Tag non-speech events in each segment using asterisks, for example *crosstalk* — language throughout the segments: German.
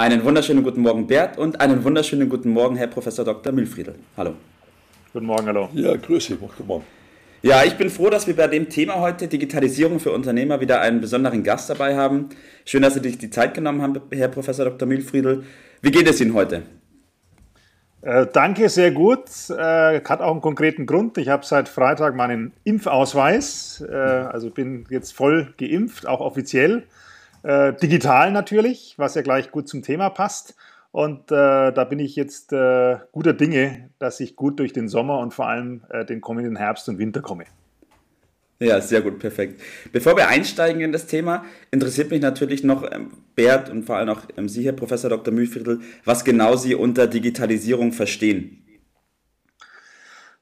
Einen wunderschönen guten Morgen, Bert, und einen wunderschönen guten Morgen, Herr Professor Dr. Mühlfriedel. Hallo. Guten Morgen, hallo. Ja, grüße, guten Morgen. Ja, ich bin froh, dass wir bei dem Thema heute Digitalisierung für Unternehmer wieder einen besonderen Gast dabei haben. Schön, dass Sie sich die Zeit genommen haben, Herr Professor Dr. Mühlfriedel. Wie geht es Ihnen heute? Äh, danke, sehr gut. Äh, hat auch einen konkreten Grund. Ich habe seit Freitag meinen Impfausweis. Äh, also bin jetzt voll geimpft, auch offiziell. Äh, digital natürlich, was ja gleich gut zum Thema passt. Und äh, da bin ich jetzt äh, guter Dinge, dass ich gut durch den Sommer und vor allem äh, den kommenden Herbst und Winter komme. Ja, sehr gut, perfekt. Bevor wir einsteigen in das Thema, interessiert mich natürlich noch, ähm, Bert und vor allem auch ähm, Sie, Herr Professor Dr. Mühlviertel, was genau Sie unter Digitalisierung verstehen.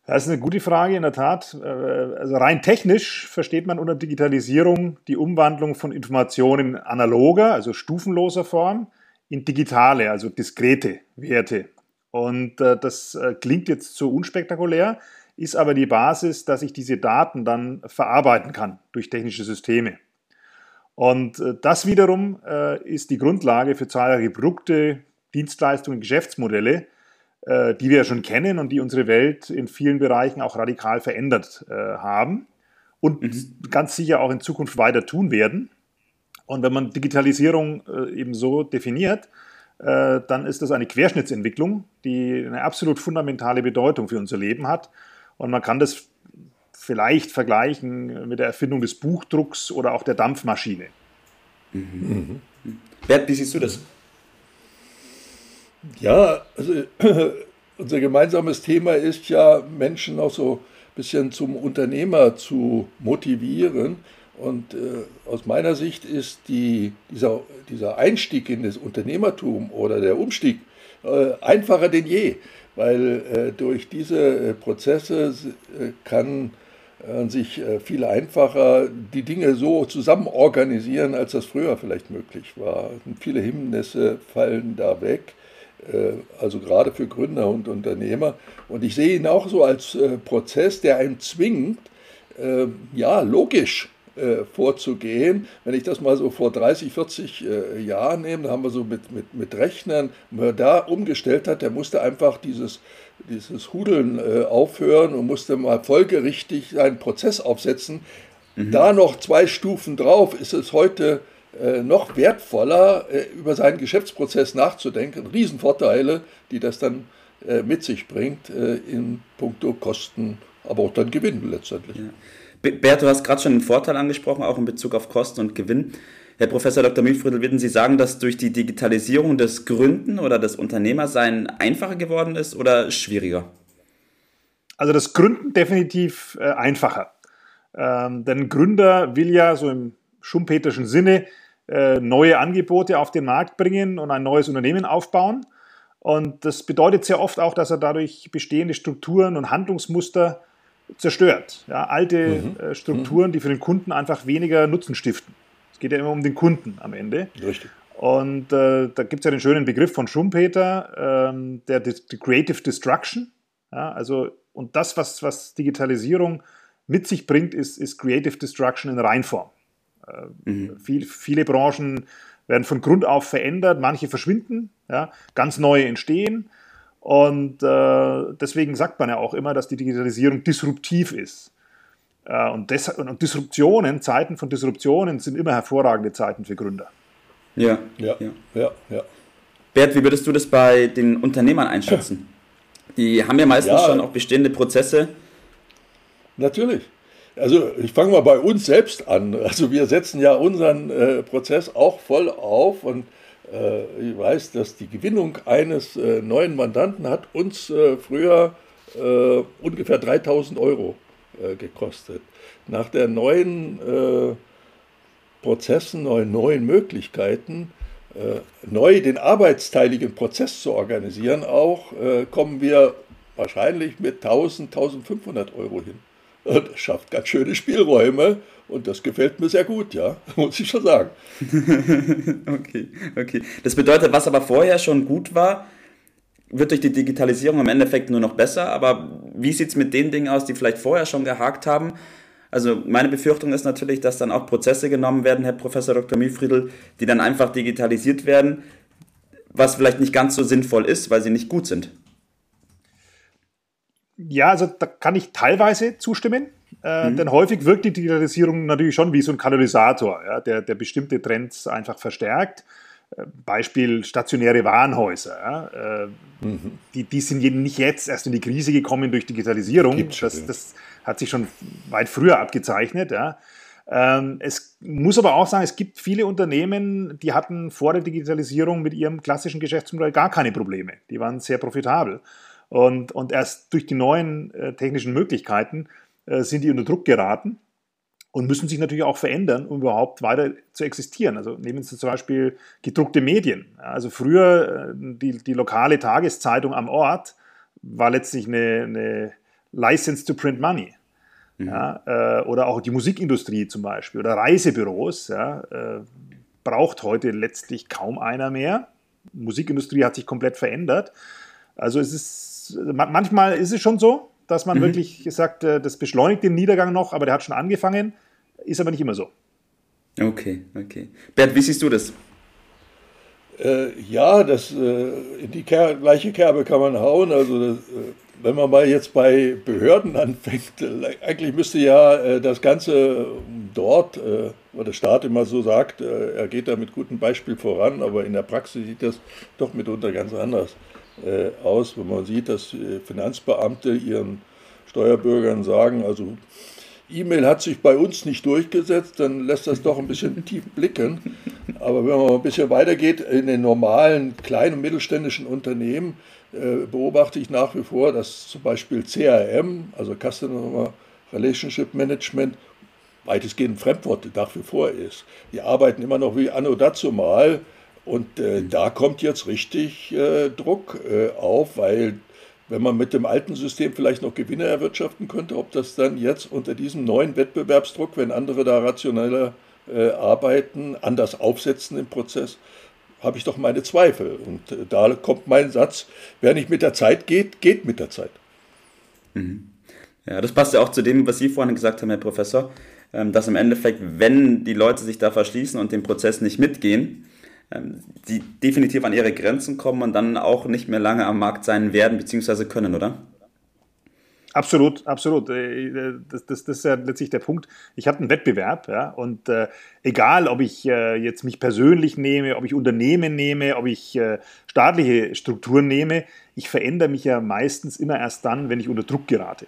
Das ist eine gute Frage, in der Tat. Äh, also rein technisch versteht man unter Digitalisierung die Umwandlung von Informationen in analoger, also stufenloser Form, in digitale, also diskrete Werte. Und äh, das äh, klingt jetzt so unspektakulär, ist aber die Basis, dass ich diese Daten dann verarbeiten kann durch technische Systeme. Und das wiederum ist die Grundlage für zahlreiche Produkte, Dienstleistungen, Geschäftsmodelle, die wir ja schon kennen und die unsere Welt in vielen Bereichen auch radikal verändert äh, haben und mhm. ganz sicher auch in Zukunft weiter tun werden. Und wenn man Digitalisierung äh, eben so definiert, äh, dann ist das eine Querschnittsentwicklung, die eine absolut fundamentale Bedeutung für unser Leben hat. Und man kann das vielleicht vergleichen mit der Erfindung des Buchdrucks oder auch der Dampfmaschine. Mhm. Mhm. Bert, wie siehst du das? Ja, also *clears throat* unser gemeinsames Thema ist ja, Menschen auch so ein bisschen zum Unternehmer zu motivieren. Und äh, aus meiner Sicht ist die, dieser, dieser Einstieg in das Unternehmertum oder der Umstieg äh, einfacher denn je, weil äh, durch diese äh, Prozesse äh, kann äh, sich viel einfacher die Dinge so zusammen organisieren, als das früher vielleicht möglich war. Viele Hindernisse fallen da weg. Äh, also gerade für Gründer und Unternehmer. Und ich sehe ihn auch so als äh, Prozess, der einen zwingt, äh, ja, logisch vorzugehen. Wenn ich das mal so vor 30, 40 Jahren nehme, da haben wir so mit, mit, mit Rechnern, wer da umgestellt hat, der musste einfach dieses, dieses Hudeln aufhören und musste mal folgerichtig einen Prozess aufsetzen. Mhm. Da noch zwei Stufen drauf ist es heute äh, noch wertvoller, äh, über seinen Geschäftsprozess nachzudenken. Riesenvorteile, die das dann äh, mit sich bringt in puncto Kosten, aber auch dann Gewinn letztendlich. Ja. Bert, du hast gerade schon den Vorteil angesprochen, auch in Bezug auf Kosten und Gewinn. Herr Professor Dr. Milfriedel, würden Sie sagen, dass durch die Digitalisierung des Gründen oder des Unternehmersein einfacher geworden ist oder schwieriger? Also das Gründen definitiv äh, einfacher. Ähm, denn Gründer will ja so im schumpeterschen Sinne äh, neue Angebote auf den Markt bringen und ein neues Unternehmen aufbauen. Und das bedeutet sehr oft auch, dass er dadurch bestehende Strukturen und Handlungsmuster zerstört. Ja, alte mhm. äh, Strukturen, die für den Kunden einfach weniger Nutzen stiften. Es geht ja immer um den Kunden am Ende. Richtig. Und äh, da gibt es ja den schönen Begriff von Schumpeter, ähm, der die, die Creative Destruction. Ja, also, und das, was, was Digitalisierung mit sich bringt, ist, ist Creative Destruction in Reinform. Mhm. Viel, viele Branchen werden von Grund auf verändert, manche verschwinden, ja, ganz neue entstehen. Und äh, deswegen sagt man ja auch immer, dass die Digitalisierung disruptiv ist. Äh, und, und, Disruptionen, Zeiten von Disruptionen sind immer hervorragende Zeiten für Gründer. Ja, ja, ja, ja. ja. Bert, wie würdest du das bei den Unternehmern einschätzen? *clears throat* Die haben ja meistens ja. schon auch bestehende Prozesse. Natürlich. Also ich fange mal bei uns selbst an. Also wir setzen ja unseren äh, Prozess auch voll auf und äh, ich weiß, dass die Gewinnung eines äh, neuen Mandanten hat uns äh, früher äh, ungefähr 3000 Euro äh, gekostet. Nach der neuen Prozessen, neuen, neuen Möglichkeiten neu den arbeitsteiligen Prozess zu organisieren, auch kommen wir wahrscheinlich mit 1000, 1500 Euro hin. Das schafft ganz schöne Spielräume und das gefällt mir sehr gut, ja, *laughs* muss ich schon sagen. *laughs* okay, okay. Das bedeutet, was aber vorher schon gut war, wird durch die Digitalisierung im Endeffekt nur noch besser. Aber wie sieht es mit den Dingen aus, die vielleicht vorher schon gehakt haben? Also meine Befürchtung ist natürlich, dass dann auch Prozesse genommen werden, Herr Professor Dr. Mühlfriedl, die dann einfach digitalisiert werden, was vielleicht nicht ganz so sinnvoll ist, weil sie nicht gut sind. Ja, also da kann ich teilweise zustimmen, äh, mhm. denn häufig wirkt die Digitalisierung natürlich schon wie so ein Katalysator, ja, der, der bestimmte Trends einfach verstärkt. Äh, Beispiel stationäre Warenhäuser. Ja, äh, mhm. die, die sind nicht jetzt erst in die Krise gekommen durch Digitalisierung. Das, das, hat sich schon weit früher abgezeichnet. Ja. Ähm, es muss aber auch sagen, es gibt viele Unternehmen, die hatten vor der Digitalisierung mit ihrem klassischen Geschäftsmodell gar keine Probleme. Die waren sehr profitabel. Und, und erst durch die neuen äh, technischen Möglichkeiten äh, sind die unter Druck geraten und müssen sich natürlich auch verändern, um überhaupt weiter zu existieren. Also nehmen Sie zum Beispiel gedruckte Medien. Also früher äh, die, die lokale Tageszeitung am Ort war letztlich eine, eine License to Print Money. Mhm. Ja, äh, oder auch die Musikindustrie zum Beispiel oder Reisebüros ja, äh, braucht heute letztlich kaum einer mehr. Die Musikindustrie hat sich komplett verändert. Also es ist manchmal ist es schon so, dass man mhm. wirklich sagt, äh, das beschleunigt den Niedergang noch, aber der hat schon angefangen, ist aber nicht immer so. Okay, okay. Bert, wie siehst du das? Äh, ja, das, äh, in die Ker gleiche Kerbe kann man hauen. Also das, äh, wenn man mal jetzt bei Behörden anfängt, eigentlich müsste ja äh, das Ganze dort, äh, wo der Staat immer so sagt, äh, er geht da mit gutem Beispiel voran, aber in der Praxis sieht das doch mitunter ganz anders aus, wenn man sieht, dass Finanzbeamte ihren Steuerbürgern sagen, also E-Mail hat sich bei uns nicht durchgesetzt, dann lässt das doch ein bisschen tief blicken. Aber wenn man ein bisschen weitergeht, in den normalen kleinen und mittelständischen Unternehmen, äh, beobachte ich nach wie vor, dass zum Beispiel CRM, also Customer Relationship Management, weitestgehend Fremdwort nach wie vor ist. Die arbeiten immer noch wie anno dazu mal und äh, da kommt jetzt richtig äh, Druck äh, auf, weil wenn man mit dem alten System vielleicht noch Gewinne erwirtschaften könnte, ob das dann jetzt unter diesem neuen Wettbewerbsdruck, wenn andere da rationeller äh, arbeiten, anders aufsetzen im Prozess, habe ich doch meine Zweifel. Und äh, da kommt mein Satz, wer nicht mit der Zeit geht, geht mit der Zeit. Mhm. Ja, das passt ja auch zu dem, was Sie vorhin gesagt haben, Herr Professor, ähm, dass im Endeffekt, wenn die Leute sich da verschließen und den Prozess nicht mitgehen, die definitiv an ihre Grenzen kommen und dann auch nicht mehr lange am Markt sein werden bzw. können, oder? Absolut, absolut. Äh, das, das, das ist ja letztlich der Punkt. Ich habe einen Wettbewerb, ja, und äh, egal, ob ich äh, jetzt mich persönlich nehme, ob ich Unternehmen nehme, ob ich äh, staatliche Strukturen nehme, ich verändere mich ja meistens immer erst dann, wenn ich unter Druck gerate.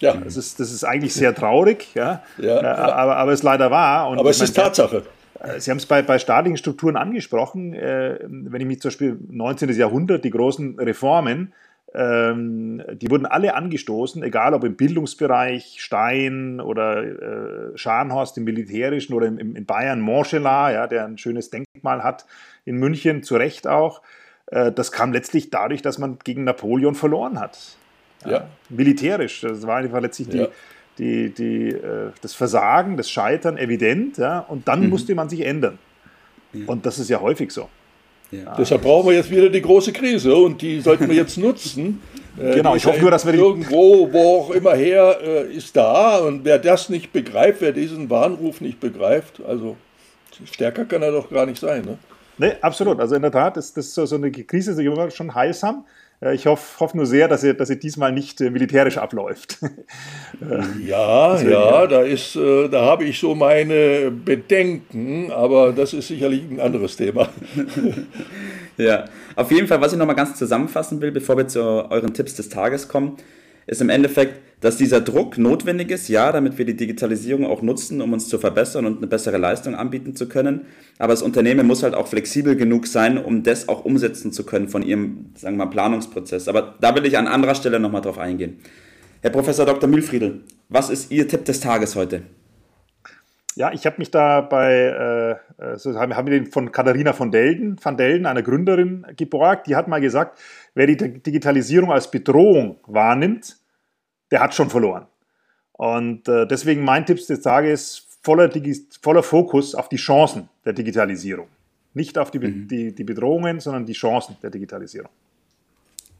Ja. Das ist, das ist eigentlich sehr traurig, ja, ja, äh, ja. Aber, aber es ist leider wahr. Und aber es ist Tatsache. Äh, Sie haben es bei, bei staatlichen Strukturen angesprochen. wenn ich mich zum Beispiel 19. Jahrhundert, die großen Reformen, ähm, die wurden alle angestoßen, egal ob im Bildungsbereich, Stein oder äh, Scharnhorst im Militärischen oder im, im, in Bayern Montgelat, ja, der ein schönes Denkmal hat, in München zu Recht auch. Äh, das kam letztlich dadurch, dass man gegen Napoleon verloren hat. Ja. ja. Militärisch. Das war einfach letztlich die. Die, die, äh, das Versagen, das Scheitern evident. Ja, und dann mhm. musste man sich ändern. Und das ist ja häufig so. Ja. Deshalb brauchen wir jetzt wieder die große Krise und die sollten wir jetzt nutzen. *laughs* Genau, ich hoffe nur, dass wir die irgendwo, wo auch immer her, äh, ist da und wer das nicht begreift, wer diesen Warnruf nicht begreift, also stärker kann er doch gar nicht sein. Ne? Nee, absolut. Also in der Tat ist das so eine Krise ist schon heilsam. Äh, ich hoffe, hoffe nur sehr, dass sie, dass sie diesmal nicht äh, militärisch abläuft. *laughs* ja, ja, da, ist, äh, da habe ich so meine Bedenken, aber das ist sicherlich ein anderes Thema. *laughs* ja, auf jeden Fall, was ich nochmal ganz zusammenfassen will, bevor wir zu euren Tipps des Tages kommen, ist im Endeffekt, dass dieser Druck notwendig ist, ja, damit wir die Digitalisierung auch nutzen, um uns zu verbessern und eine bessere Leistung anbieten zu können. Aber das Unternehmen muss halt auch flexibel genug sein, um das auch umsetzen zu können von ihrem, sagen wir mal, Planungsprozess. Aber da will ich an anderer Stelle nochmal drauf eingehen. Herr Professor Dr. Mühlfriedel, was ist Ihr Tipp des Tages heute? Ja, ich habe mich da bei, äh, so haben, haben wir den von Katharina von Delden, van Delden, einer Gründerin, geborgt. Die hat mal gesagt, wer die Digitalisierung als Bedrohung wahrnimmt, der hat schon verloren. Und äh, deswegen mein Tipp des Tages voller, Digi voller Fokus auf die Chancen der Digitalisierung. Nicht auf die, mhm. die, die Bedrohungen, sondern die Chancen der Digitalisierung.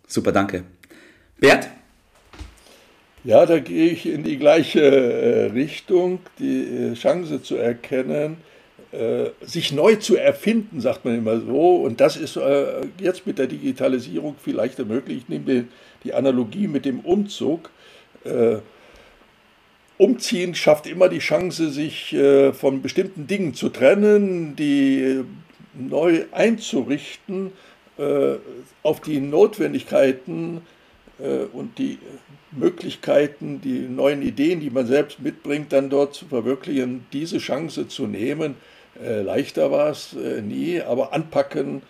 Super, danke. Bert? Ja, da gehe ich in die gleiche äh, Richtung, die äh, Chance zu erkennen, äh, sich neu zu erfinden, sagt man immer so. Und das ist jetzt mit der Digitalisierung vielleicht möglich. Ich nehme die Analogie mit dem Umzug. Umziehen schafft immer die Chance, sich von bestimmten Dingen zu trennen, die neu einzurichten, auf die Notwendigkeiten und die Möglichkeiten, die neuen Ideen, die man selbst mitbringt, dann dort zu verwirklichen, diese Chance zu nehmen. Äh, leichter war es äh, nie, aber anpacken,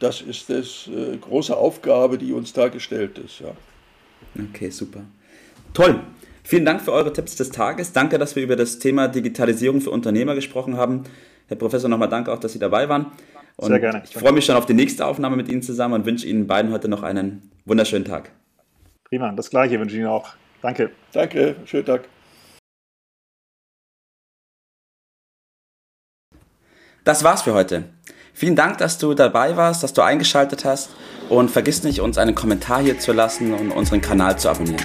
das ist äh, große Aufgabe, die uns da gestellt ist. Ja. Okay, super. Toll. Vielen Dank für eure Tipps des Tages. Danke, dass wir über das Thema Digitalisierung für Unternehmer gesprochen haben. Herr Professor, nochmal danke auch, dass Sie dabei waren. Und Sehr gerne. Ich freue mich schon auf die nächste Aufnahme mit Ihnen zusammen und wünsche Ihnen beiden heute noch einen wunderschönen Tag. Prima, das gleiche wünsche ich Ihnen auch. Danke. Danke, schönen Tag. Das war's für heute. Vielen Dank, dass du dabei warst, dass du eingeschaltet hast und vergiss nicht, uns einen Kommentar hier zu lassen und unseren Kanal zu abonnieren.